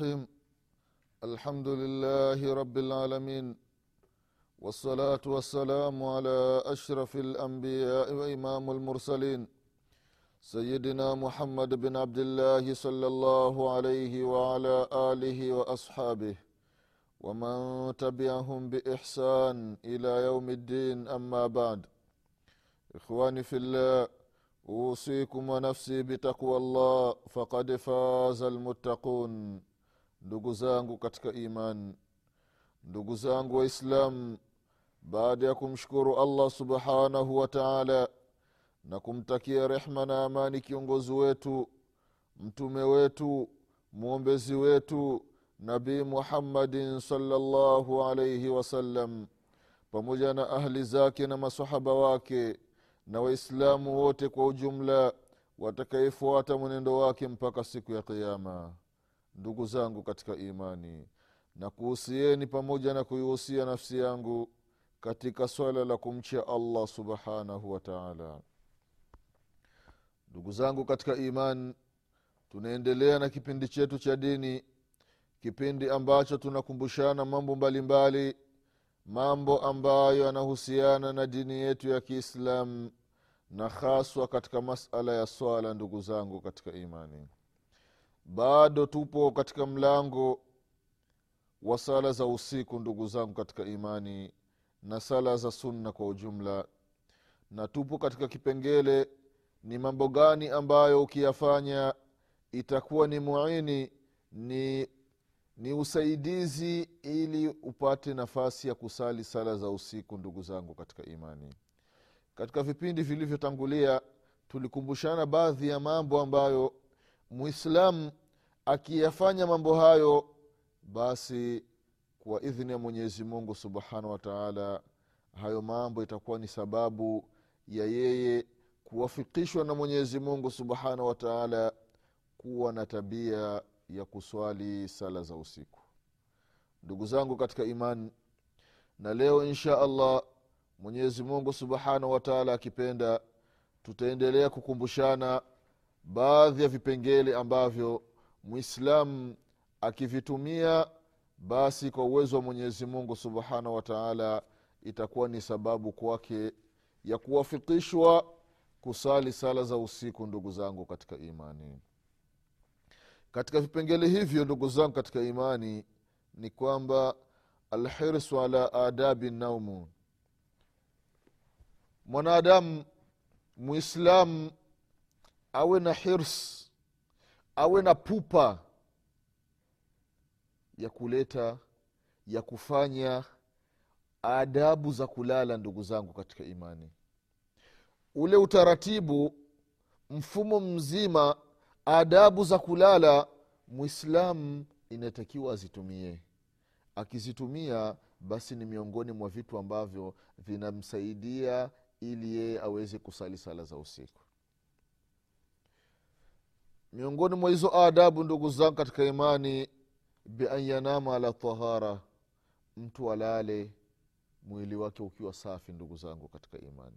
الرحيم. الحمد لله رب العالمين. والصلاة والسلام على أشرف الأنبياء وإمام المرسلين. سيدنا محمد بن عبد الله صلى الله عليه وعلى آله وأصحابه. ومن تبعهم بإحسان إلى يوم الدين أما بعد. إخواني في الله أوصيكم ونفسي بتقوى الله فقد فاز المتقون. Ndugu zangu katika iman ndugu zangu waislam baada ya kumshukuru allah subhanahu wa taala na kumtakia rehma na amani kiongozi wetu mtume wetu mwombezi wetu nabii muhammadin salllahu alaihi wasallam pamoja na ahli zake na masahaba wake na waislamu wote kwa ujumla watakayefuata mwenendo wake mpaka siku ya qiama ndugu zangu katika imani na kuhusieni pamoja na kuihusia nafsi yangu katika swala la kumcha allah subhanahu wa taala. Ndugu zangu katika imani tunaendelea na kipindi chetu cha dini kipindi ambacho tunakumbushana mambo mbalimbali mbali, mambo ambayo yanahusiana na dini yetu ya kiislamu na haswa katika masala ya swala ndugu zangu katika imani bado tupo katika mlango wa sala za usiku ndugu zangu katika imani na sala za sunna kwa ujumla. Na tupo katika kipengele ni mambo gani ambayo ukiyafanya itakuwa ni muini ni ni usaidizi ili upate nafasi ya kusali sala za usiku ndugu zangu katika imani. Katika vipindi vilivyotangulia tulikumbushana baadhi ya mambo ambayo mwislamu akiyafanya mambo hayo basi kwa idhini ya mwenyezi mungu subhanahu wa taala hayo mambo itakuwa ni sababu ya yeye kuwafikishwa na mwenyezi mungu subhanahu wa taala kuwa na tabia ya kuswali sala za usiku. Ndugu zangu katika imani na leo insha allah mwenyezi mungu subhanahu wataala akipenda tutaendelea kukumbushana baadhi ya vipengele ambavyo mwislamu akivitumia basi kwa uwezo wa mwenyezi mungu subhanahu wa taala itakuwa ni sababu kwake ya kuwafikishwa kusali sala za usiku ndugu zangu katika imani. Katika vipengele hivyo ndugu zangu katika imani ni kwamba alhirsu ala adabi naumu mwanadamu mwislamu awe na hirs. Awe na pupa ya kuleta ya kufanya adabu za kulala ndugu zangu katika imani. Ule utaratibu mfumo mzima adabu za kulala mwislamu inatakiwa azitumie. Akizitumia basi ni miongoni mwa vitu ambavyo vinamsaidia ili yeye aweze kusali sala za usiku miongoni mwa hizo adabu ndugu zangu katika imani bian yanama ala tahara mtu alale mwili wake ukiwa safi ndugu zangu katika imani.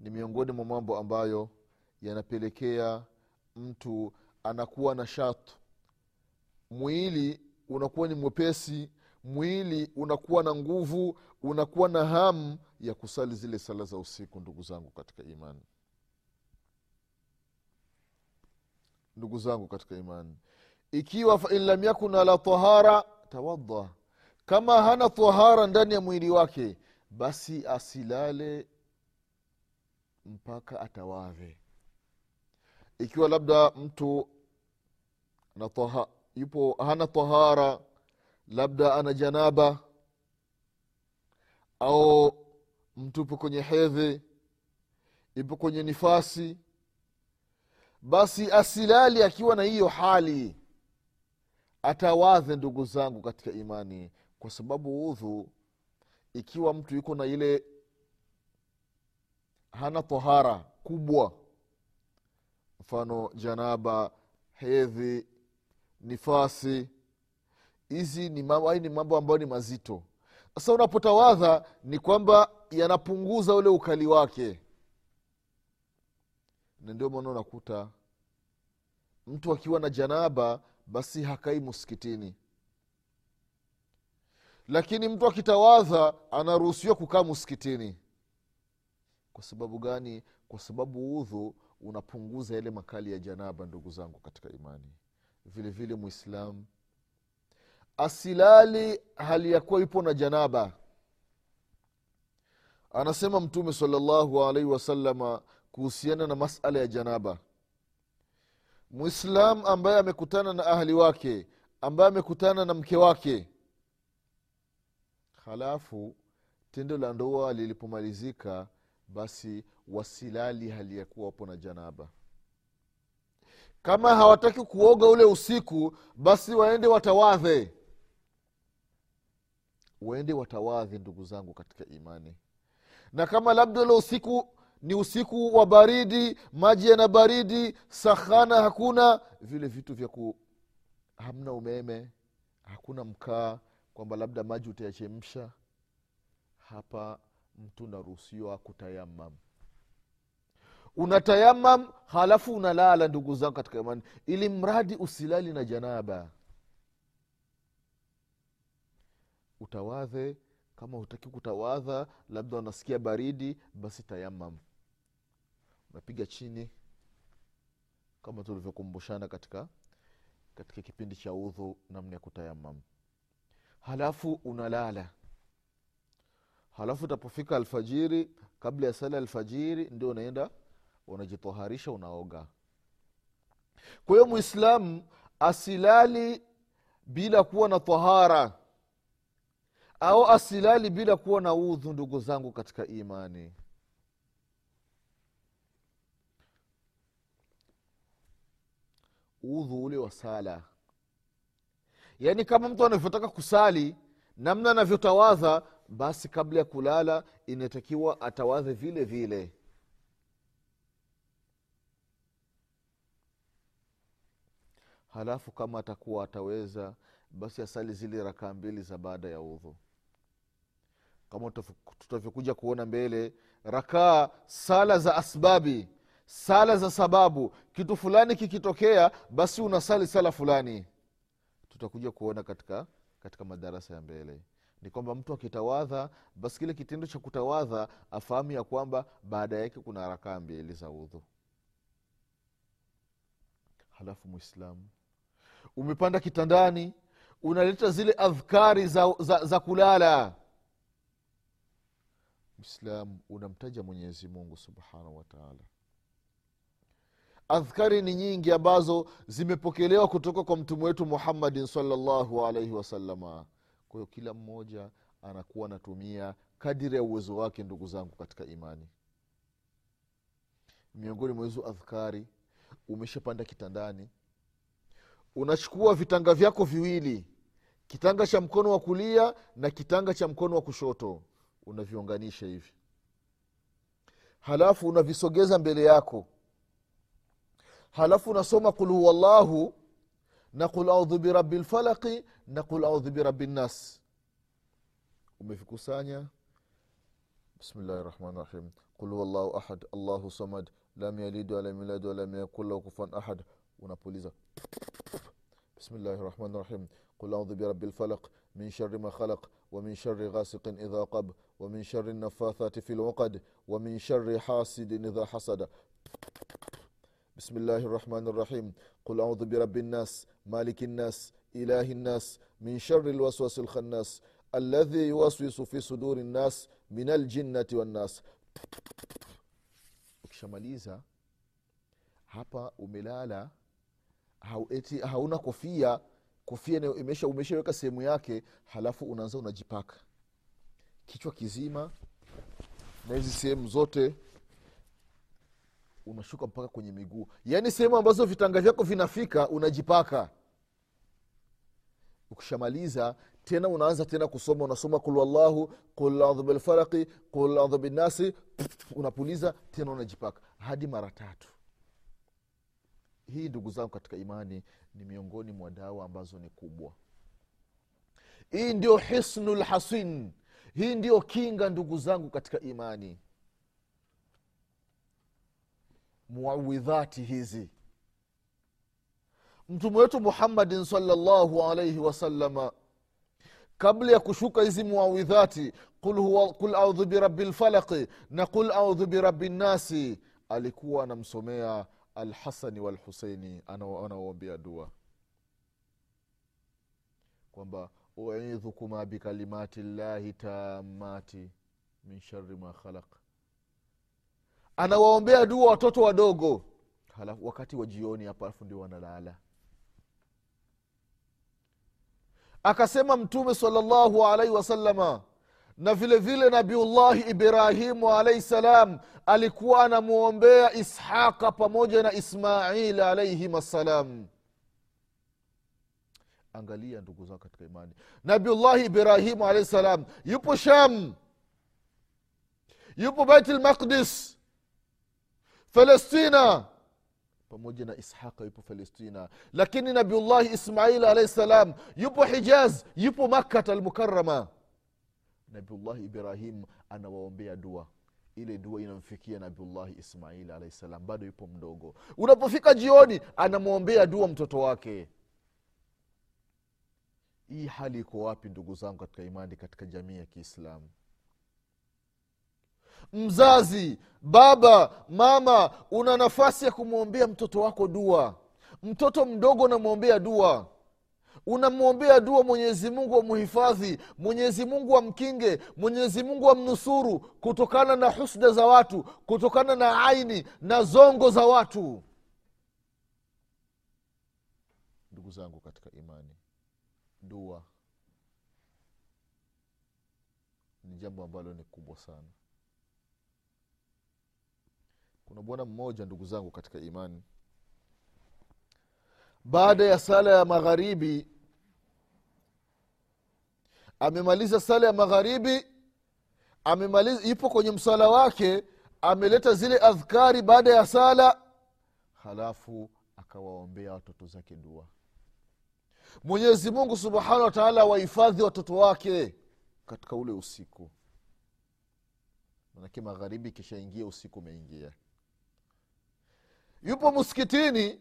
Ni miongoni mwa mambo ambayo yanapelekea mtu anakuwa na shatu. Mwili unakuwa ni mwepesi mwili unakuwa na nguvu unakuwa na hamu ya kusali zile sala za usiku ndugu zangu katika imani ndugu zangu katika imani. Ikiwa fain lam yakun ala tahara tawadda kama hana tahara ndani ya mwili wake basi asilale mpaka atawadhe. Ikiwa labda mtu na yupo hana tahara labda ana janaba au mtu upo kwenye hedhi ipo kwenye nifasi basi asilali akiwa na hiyo hali atawadhe ndugu zangu katika imani kwa sababu udhu ikiwa mtu yuko na ile hana tahara kubwa mfano janaba hedhi nifasi hizi ni mambo, ni mambo ambayo ni mazito. Sasa unapotawadha ni kwamba yanapunguza ule ukali wake na ndio maana unakuta mtu akiwa na janaba basi hakai muskitini lakini mtu akitawadha anaruhusiwa kukaa muskitini kwa sababu gani? Kwa sababu udhu unapunguza yale makali ya janaba ndugu zangu katika imani. Vile vile mwislamu asilali hali ya kuwa ipo na janaba. Anasema mtume salallahu alaihi wasalama kuhusiana na masala ya janaba. Mwislam ambaye amekutana na ahli wake ambaye amekutana na mke wake. Halafu tendo la ndoa lilipomalizika basi wasilali hali ya kuwa wapo na janaba. Kama hawataki kuoga ule usiku basi waende watawadhe. Waende watawadhe ndugu zangu katika imani. Na kama labda ule usiku ni usiku wa baridi maji yana baridi sahana hakuna vile vitu vya ku hamna umeme hakuna mkaa kwamba labda maji utayachemsha. Hapa mtu naruhusiwa kutayamam. Unatayamam halafu unalala ndugu zangu katika imani. Ili mradi usilali na janaba. Utawadhe kama hutaki kutawadha labda unasikia baridi basi tayamam unapiga chini. Kama tulivyokumbushana katika katika kipindi cha udhu namna ya kutayamam. Halafu unalala. Halafu utapofika alfajiri kabla ya sala alfajiri ndio unaenda unajitoharisha unaoga. Kwa hiyo mwislamu asilali bila kuwa na tahara. Au asilali bila kuwa na udhu ndugu zangu katika imani udhu ule wa sala. Yaani kama mtu anavyotaka kusali namna anavyotawadha basi kabla ya kulala inatakiwa atawadhe vile vile. Halafu kama atakuwa ataweza basi asali zile rakaa mbili za baada ya udhu. Kama tutavyokuja kuona mbele rakaa sala za asbabi sala za sababu kitu fulani kikitokea basi unasali sala fulani. Tutakuja kuona katika katika madarasa ya mbele. Ni kwamba mtu akitawadha basi kile kitendo cha kutawadha afahamu ya kwamba baada yake kuna rakaa mbili za udhu halafu mwislamu umepanda kitandani unaleta zile adhkari za, za, za kulala. Mwislamu unamtaja mwenyezi mungu subhanahu wataala adhkari ni nyingi ambazo zimepokelewa kutoka kwa mtume wetu muhammadin salllahu alaihi wasalama kwa hiyo kila mmoja anakuwa anatumia kadiri ya uwezo wake ndugu zangu katika imani. Miongoni mwa adhkari umeshapanda kitandani. Unachukua vitanga vyako viwili kitanga cha mkono wa kulia na kitanga cha mkono wa kushoto. Unaviunganisha hivi. Halafu unavisogeza mbele yako halafu unasoma qul huwallahu na qul audhu birabi lfalaqi na qul audhu birabi nnas umevikusanya bismillahi rahmani rahim qul huwallahu ahad allahu samad lam yalid walam yulad walam yakun lahu kufuan ahad unapuliza bismillahi rahmani rahim qul audhu birabi lfalaq min shari ma khalaq ومن شر غاسق إذا قب ومن شر النفاثات في العقد ومن شر حاسد إذا حسد بسم الله الرحمن الرحيم قل أعوذ برب الناس مالك الناس إله الناس من شر الوسوس الخناس الذي يوسوس في صدور الناس من الجنة والناس ukishamaliza hapa umelala haueti, hauna kofia kofia imesha umeshaweka sehemu yake halafu unaanza unajipaka kichwa kizima na hizi sehemu zote unashuka mpaka kwenye miguu. Yaani sehemu ambazo vitanga vyako vinafika unajipaka. Ukishamaliza tena unaanza tena kusoma unasoma kul wallahu qul audhu bilfaraqi audhu binnasi unapuliza tena unajipaka. Hadi mara tatu. Hii ndugu zangu katika imani ni miongoni mwa dawa ambazo ni kubwa. Hii ndio hisnu lhasin hii ndio kinga ndugu zangu katika imani muawidhati hizi. Mtume wetu muhammadin salllahu alaihi wasalama kabla ya kushuka hizi muawidhati qul, huwa, qul audhu birabi lfalaqi na qul audhu birabi nnasi alikuwa anamsomea alhasani walhuseini anawaombea dua. Kwamba uidhukuma bikalimati llahi tamati min shari ma khalaq anawaombea dua watoto wadogo. Wakati wa jioni hapo alafu ndio wanalala. Akasema mtume salllahu alaihi wasalama na vile vile nabiullahi ibrahimu alaihi salam alikuwa anamwombea ishaqa pamoja na ismail alaihim assalam angalia ndugu zao katika imani. Nabiullahi ibrahimu alaihi salam yupo sham yupo bait palestina pamoja na ishaqa yupo felestina lakini nabiullahi ismail alahi salam yupo hijaz yupo makkat almukarama nabiullahi ibrahim anawaombea dua. Ile dua inamfikia nabiullahi ismail alahi ssalam bado yupo mdogo. Unapofika jioni anamwombea dua mtoto wake. Hii hali iko wapi ndugu zangu katika imani katika jamii ya kiislamu mzazi baba mama una nafasi ya kumwombea mtoto wako dua. Mtoto mdogo unamwombea dua. Unamwombea dua mwenyezi mungu amhifadhi mwenyezi mungu amkinge mwenyezi mungu amnusuru kutokana na husda za watu kutokana na aini na zongo za watu. Ndugu zangu katika imani dua ni jambo ambalo ni kubwa sana kuna bwana mmoja ndugu zangu katika imani. Baada ya sala ya magharibi amemaliza sala ya magharibi amemaliza ipo kwenye msala wake ameleta zile adhkari baada ya sala halafu akawaombea watoto zake dua. Mwenyezi mungu subhanahu wataala awahifadhi watoto wake katika ule usiku. Manake magharibi ikishaingia usiku umeingia yupo msikitini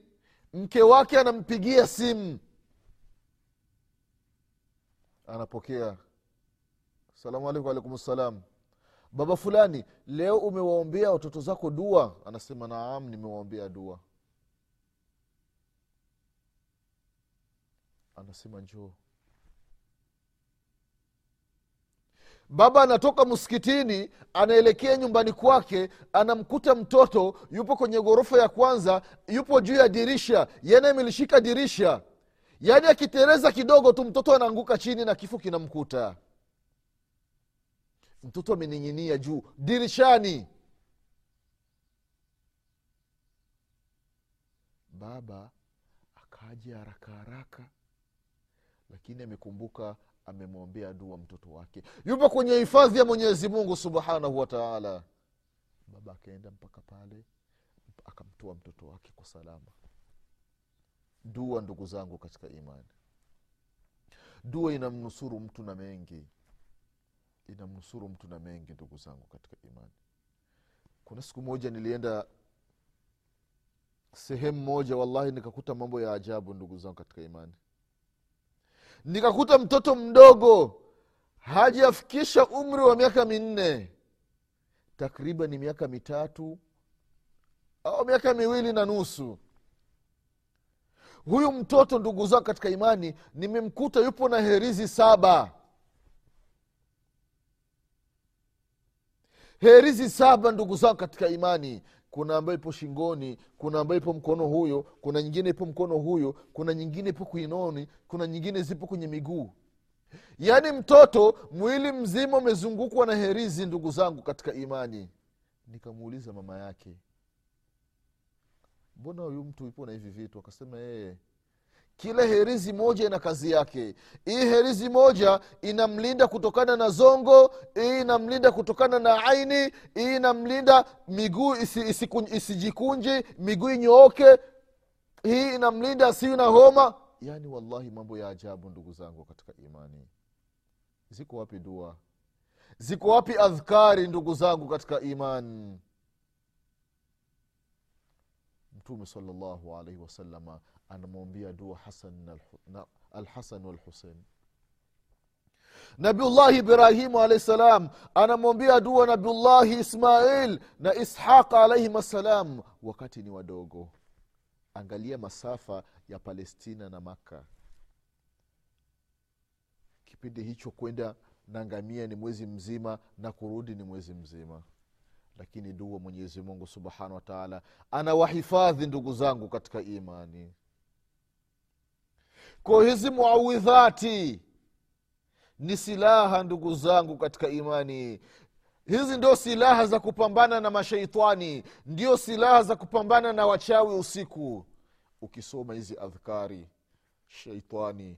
mke wake anampigia simu. Anapokea. Salamu alaikum alaikum salam baba fulani leo umewaombea watoto zako dua? Anasema naam nimewaombea dua. Anasema njoo baba anatoka msikitini anaelekea nyumbani kwake anamkuta mtoto yupo kwenye ghorofa ya kwanza yupo juu ya dirisha yani amelishika dirisha. Yaani akitereza kidogo tu mtoto anaanguka chini na kifo kinamkuta. Mtoto amening'inia juu dirishani. Baba akaja haraka haraka lakini amekumbuka amemwombea dua mtoto wake. Yupo kwenye hifadhi ya mwenyezi mungu subhanahu wataala baba akaenda mpaka pale akamtoa mtoto wake kwa salama. Dua ndugu zangu katika imani. Dua inamnusuru mtu na mengi. Inamnusuru mtu na mengi ndugu zangu katika imani. Kuna siku moja nilienda sehemu moja wallahi nikakuta mambo ya ajabu ndugu zangu katika imani nikakuta mtoto mdogo hajafikisha umri wa miaka minne. Takriban ni miaka mitatu au miaka miwili na nusu. Huyu mtoto ndugu zao katika imani nimemkuta yupo na herizi saba. Herizi saba ndugu zao katika imani kuna ambayo ipo shingoni kuna ambayo ipo mkono huyo kuna nyingine ipo mkono huyo kuna nyingine ipo kuinoni kuna nyingine zipo kwenye miguu. Yaani mtoto mwili mzima umezungukwa na herizi ndugu zangu katika imani. Nikamuuliza mama yake mbona huyu mtu ipo na hivi vitu? Akasema yeye kila herizi moja ina kazi yake. Hii herizi moja inamlinda kutokana na zongo hii inamlinda kutokana na aini hii inamlinda miguu isi, isi, isijikunji miguu inyooke. Hii inamlinda asiwi na homa. Yaani wallahi mambo ya ajabu ndugu zangu katika imani. Ziko wapi dua? Ziko wapi adhkari ndugu zangu katika imani mtume salllahu alaihi wasalama anamwambia dua alhasan walhusein nabiullahi ibrahimu alahi salam anamwambia dua nabiullahi ismail na ishaq alaihim assalam wakati ni wadogo. Angalia masafa ya palestina na makka. Kipindi hicho kwenda na ngamia ni mwezi mzima na kurudi ni mwezi mzima. Lakini dua mwenyezi mungu subhanahu wataala anawahifadhi ndugu zangu katika imani kwa hizi muawidhati ni silaha ndugu zangu katika imani. Hizi ndio silaha za kupambana na mashaitani ndio silaha za kupambana na wachawi usiku. Ukisoma hizi adhkari sheitani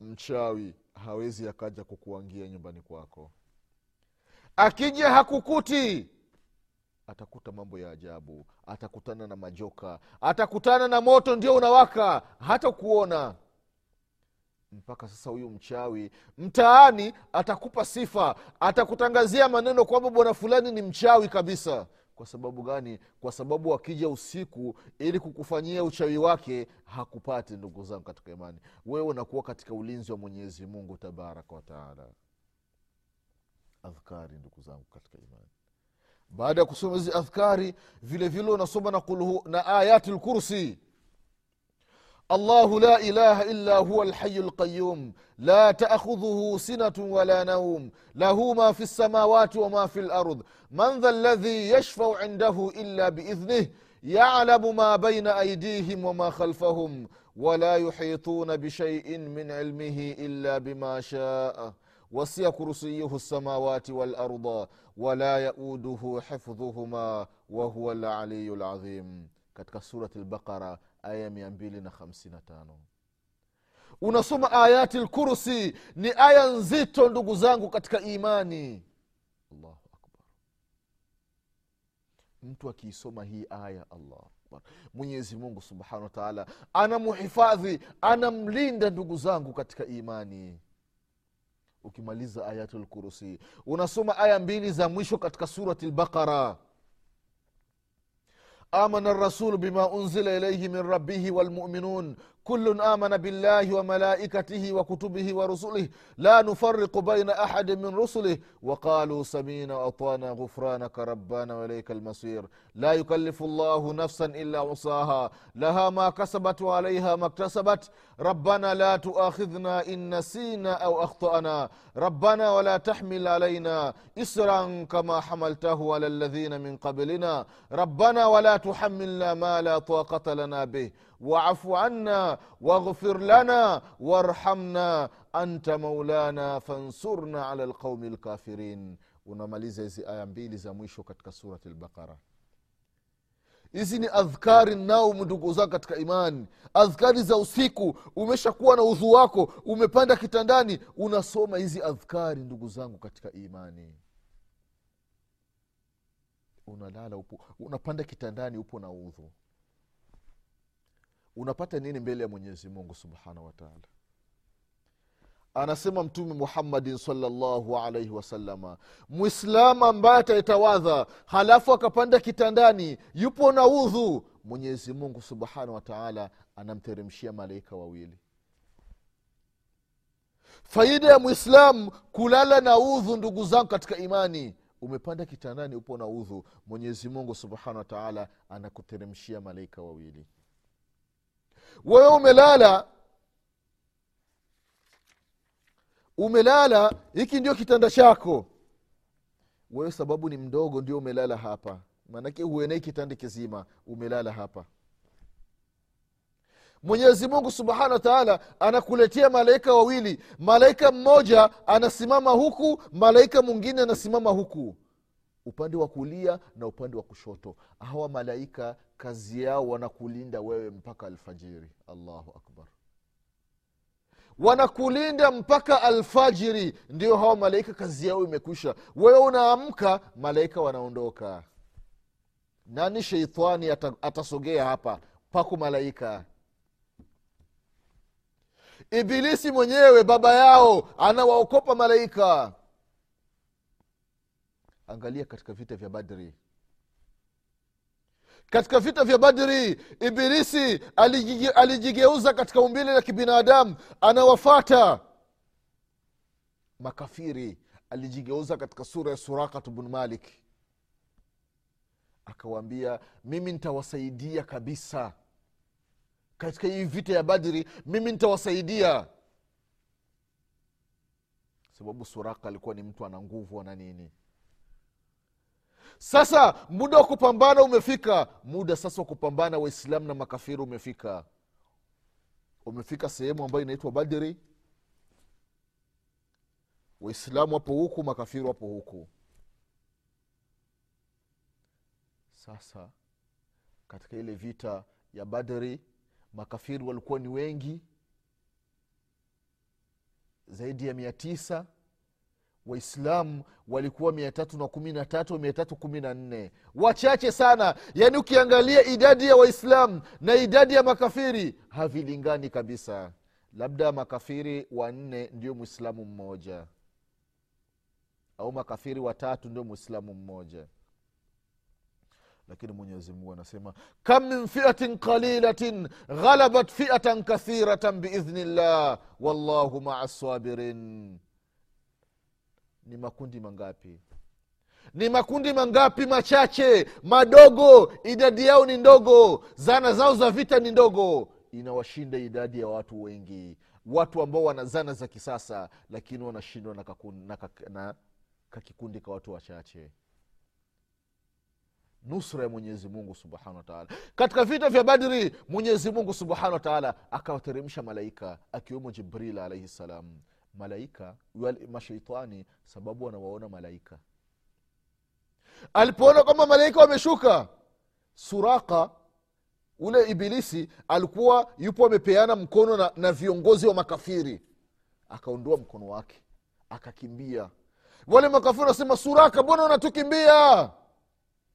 mchawi hawezi akaja kukuangia nyumbani kwako. Akija hakukuti atakuta mambo ya ajabu atakutana na majoka atakutana na moto ndio unawaka hata kuona mpaka sasa huyu mchawi mtaani atakupa sifa atakutangazia maneno kwamba bwana fulani ni mchawi kabisa. Kwa sababu gani? Kwa sababu akija usiku ili kukufanyia uchawi wake hakupati ndugu zangu katika imani. Wewe unakuwa katika ulinzi wa mwenyezi mungu tabaraka wataala adhkari ndugu zangu katika imani. Baada ya kusoma hizi adhkari vile vile unasoma na, na ayati lkursi الله لا إله إلا هو الحي القيوم. لا تأخذه سنة ولا نوم. له ما في السماوات وما في الأرض. من ذا الذي يشفع عنده إلا بإذنه يعلم ما بين أيديهم وما خلفهم ولا يحيطون بشيء من علمه إلا بما شاء. وسع كرسيه السماوات والأرض ولا يؤوده حفظهما وهو العلي العظيم. katika surati lbaqara aya mia mbili unasoma ayati lkursi ni aya nzito ndugu zangu katika imani. Allahu akbar. Mtu akiisoma hii aya allahu akbar. Mwenyezi mungu subhanahu wataala anamuhifadhi anamlinda ndugu zangu katika imani. Ukimaliza ayatu lkursi unasoma aya mbili za mwisho katika surati lbaqara آمن الرسول بما أنزل إليه من ربه والمؤمنون كل آمن بالله وملائكته وكتبه ورسله لا نفرق بين أحد من رسله. وقالوا سمينا وأطعنا غفرانك ربنا وإليك المصير. لا يكلف الله نفسا إلا وصاها لها ما كسبت وعليها ما اكتسبت. ربنا لا تؤاخذنا إن نسينا أو أخطأنا. ربنا ولا تحمل علينا إسرا كما حملته على الذين من قبلنا. ربنا ولا تحملنا ما لا طاقة لنا به. waafu anna waghfir lana warhamna anta maulana fansurna ala lqaumi lkafirin unamaliza hizi aya mbili za mwisho katika surati lbaqara hizi ni adhkari naum ndugu zao katika imani. Adhkari za usiku umeshakuwa na udhu wako umepanda kitandani unasoma hizi adhkari ndugu zangu katika imani. Unalala upo unapanda kitandani upo na udhu unapata nini mbele ya mwenyezi mungu subhanahu wataala anasema mtume muhammadin salllahu alaihi wasalama mwislamu ambaye ataitawadha halafu akapanda kitandani yupo na udhu. Mwenyezi mungu subhanahu wataala anamteremshia malaika wawili. Faida ya mwislamu kulala na udhu ndugu zangu katika imani umepanda kitandani upo na udhu. Mwenyezi mungu subhanahu wataala anakuteremshia malaika wawili wewe umelala. Umelala hiki ndio kitanda chako. Wewe sababu ni mdogo ndio umelala hapa. Maanake huenei kitanda kizima umelala hapa. Mwenyezi mungu subhanahu wa taala anakuletea malaika wawili. Malaika mmoja anasimama huku malaika mwingine anasimama huku upande wa kulia na upande wa kushoto. Hawa malaika kazi yao wanakulinda wewe mpaka alfajiri. Allahu akbar. Wanakulinda mpaka alfajiri. Ndio hawa malaika kazi yao imekwisha. Wewe unaamka malaika wanaondoka. Nani sheitani atasogea hapa? Pako malaika. Ibilisi mwenyewe baba yao anawaokopa malaika angalia katika vita vya badri. Katika vita vya badri ibilisi alijige, alijigeuza katika umbile la kibinadamu anawafata makafiri alijigeuza katika sura ya surakat bnu malik. Akawaambia mimi nitawasaidia kabisa. Katika hii vita ya badri mimi nitawasaidia. Sababu suraka alikuwa ni mtu ana nguvu ana nini sasa muda wa kupambana umefika. Muda sasa wa kupambana waislamu na makafiri umefika. Umefika sehemu ambayo inaitwa badri. Waislamu wapo huku makafiri wapo huku. Sasa katika ile vita ya badri makafiri walikuwa ni wengi. Zaidi ya mia tisa waislamu walikuwa mia tatu na kumi na tatu mia tatu kumi wachache sana. Yaani ukiangalia idadi ya waislamu na idadi ya makafiri havilingani kabisa. Labda makafiri wanne ndio mwislamu mmoja. Au makafiri watatu ndio mwislamu mmoja. Lakini mwenyezi mungu anasema kam min fiatin qalilatin ghalabat fiatan kathiratan biidhnillah wallahu maa sabirin ni makundi mangapi? Ni makundi mangapi machache? Madogo idadi yao ni ndogo. Zana zao za vita ni ndogo. Inawashinda idadi ya watu wengi. Watu ambao wana zana za kisasa lakini wanashindwa na, na, na kakikundi ka watu wachache. Nusra ya mwenyezi mungu subhanahu wataala katika vita vya badri mwenyezi mungu subhanahu wataala akawateremsha malaika akiwemo jibril alaihi salam malaika mashaitani sababu wanawaona malaika. Alipoona kwamba malaika wameshuka suraka ule ibilisi alikuwa yupo amepeana mkono na, na viongozi wa makafiri. Akaondoa mkono wake akakimbia. Wale makafiri wanasema suraka mbona unatukimbia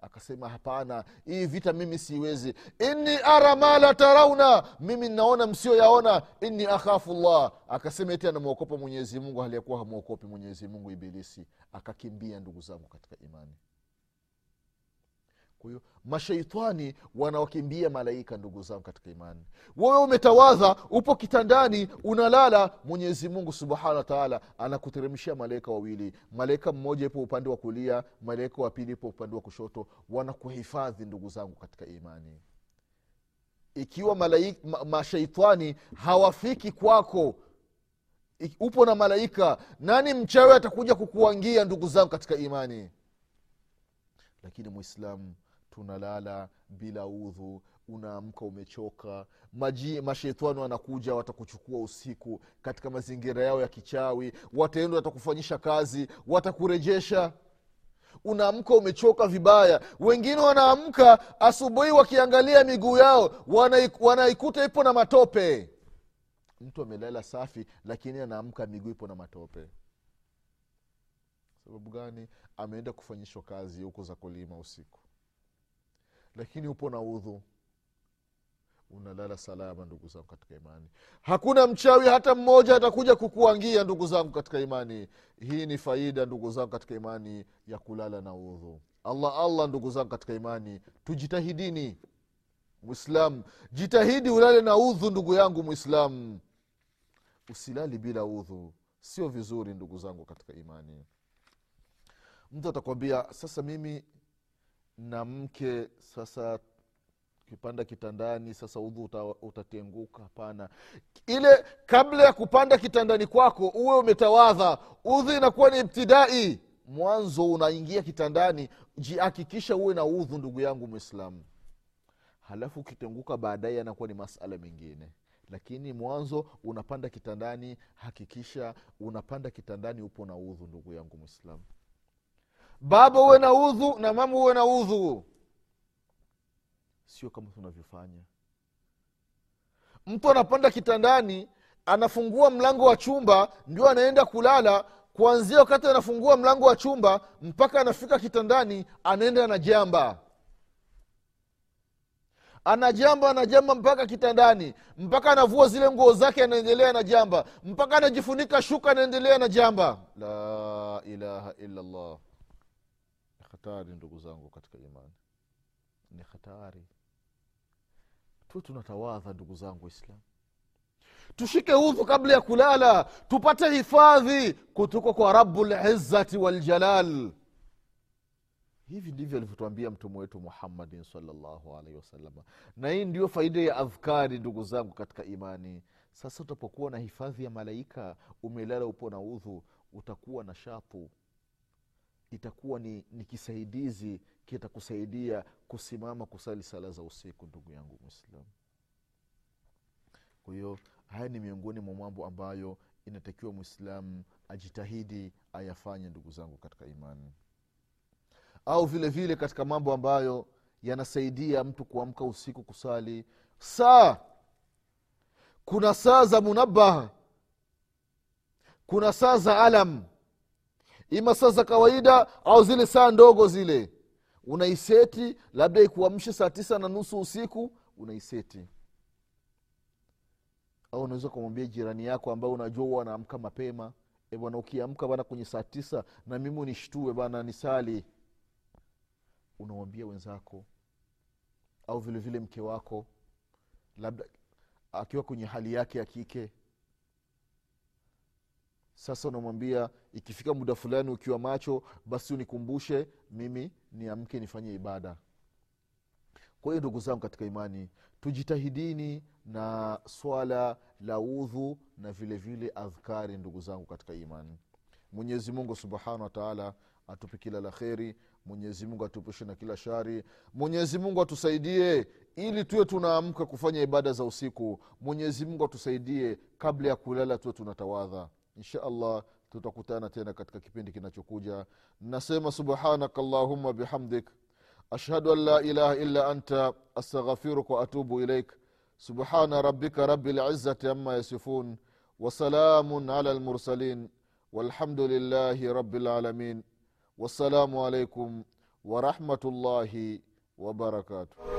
akasema hapana hii vita mimi siwezi. Inni ara ma la tarauna mimi naona msioyaona inni akhafu llah akasema eti anamwokopa mwenyezi mungu aliyekuwa hamwokopi mwenyezi mungu ibilisi. Akakimbia ndugu zangu katika imani kwa hiyo masheitani wanawakimbia malaika ndugu zangu katika imani. Wewe umetawadha upo kitandani unalala mwenyezi mungu subhanahu wataala anakuteremshia malaika wawili. Malaika mmoja ipo upande wa kulia malaika wa pili ipo upande wa kushoto. Wanakuhifadhi ndugu zangu katika imani. Ikiwa malaika, ma, masheitani hawafiki kwako upo na malaika nani mchawe atakuja kukuangia ndugu zangu katika imani? Lakini mwislamu tunalala bila udhu unaamka umechoka maji mashetani wanakuja watakuchukua usiku katika mazingira yao ya kichawi wataenda watakufanyisha kazi watakurejesha. Unaamka umechoka vibaya wengine wanaamka asubuhi wakiangalia miguu yao wanaik- wanaikuta ipo na matope. Mtu amelala safi lakini anaamka miguu ipo na matope. Sababu gani? Ameenda kufanyishwa kazi huko za kulima usiku lakini upo na udhu. Unalala salama ndugu zangu katika imani. Hakuna mchawi hata mmoja atakuja kukuangia ndugu zangu katika imani. Hii ni faida ndugu zangu katika imani ya kulala na udhu. Allah allah ndugu zangu katika imani tujitahidini. Mwislam jitahidi ulale na udhu ndugu yangu mwislam usilali bila udhu. Sio vizuri ndugu zangu katika imani. Mtu atakwambia sasa mimi na mke sasa kipanda kitandani sasa udhu uta, utatenguka. Hapana. Ile kabla ya kupanda kitandani kwako uwe umetawadha. Udhu inakuwa ni ibtidai. Mwanzo unaingia kitandani jihakikisha uwe na udhu ndugu yangu mwislamu halafu ukitenguka baadaye anakuwa ni masala mengine. Lakini mwanzo unapanda kitandani hakikisha unapanda kitandani upo na udhu ndugu yangu mwislamu baba uwe na udhu na mama uwe na udhu. Sio kama tunavyofanya. Mtu anapanda kitandani anafungua mlango wa chumba ndio anaenda kulala. Kuanzia wakati anafungua mlango wa chumba mpaka anafika kitandani anaenda anajamba anajamba anajamba mpaka kitandani. Mpaka anavua zile nguo zake anaendelea na jamba. Mpaka anajifunika shuka anaendelea na jamba. La ilaha illallah hatari ndugu zangu katika imani. Ni hatari. Tu tunatawadha ndugu zangu waislamu. Tushike udhu kabla ya kulala tupate hifadhi kutoka kwa rabulizati waljalal hivi ndivyo alivyotuambia mtume wetu muhammadin salllahu alaihi wasalama na hii ndio faida ya adhkari ndugu zangu katika imani. Sasa utapokuwa na hifadhi ya malaika umelala upo na udhu utakuwa na shatu itakuwa ni, ni kisaidizi kitakusaidia kusimama kusali sala za usiku ndugu yangu mwislamu kwa hiyo haya ni miongoni mwa mambo ambayo inatakiwa mwislamu ajitahidi ayafanye ndugu zangu katika imani. Au vile vile katika mambo ambayo yanasaidia mtu kuamka usiku kusali saa. Kuna saa za munabaha kuna saa za alam ima saa za kawaida au zile saa ndogo zile. Unaiseti labda ikuamshe saa tisa na nusu usiku unaiseti. Au unaweza kumwambia jirani yako ambayo unajua huwa anaamka mapema e bwana ukiamka bana kwenye saa tisa na mimi unishtue bana nisali. Unawambia wenzako. Au vilevile vile mke wako labda akiwa kwenye hali yake ya kike sasa unamwambia ikifika muda fulani ukiwa macho basi unikumbushe mimi niamke nifanye ibada. Kwa hiyo ndugu zangu katika imani tujitahidini na swala la udhu na vile vile adhkari ndugu zangu katika imani. Mwenyezi mungu subhanahu wataala atupe kila la kheri mwenyezimungu mungu na kila shari mwenyezimungu atusaidie ili tuwe tunaamka kufanya ibada za usiku mwenyezi mungu atusaidie kabla ya kulala tuwe tunatawadha insha allah tutakutana tena katika kipindi kinachokuja. Nasema subhanaka allahumma bihamdik. Ashhadu an la ilaha illa anta astaghfiruka waatubu ilaik subhana rabika rabi lizati ama yasifun wasalamun ala lmursalin lillahi rabi lalamin wassalamu alaikum warahmatullahi wabarakatuh hayatotekelezwa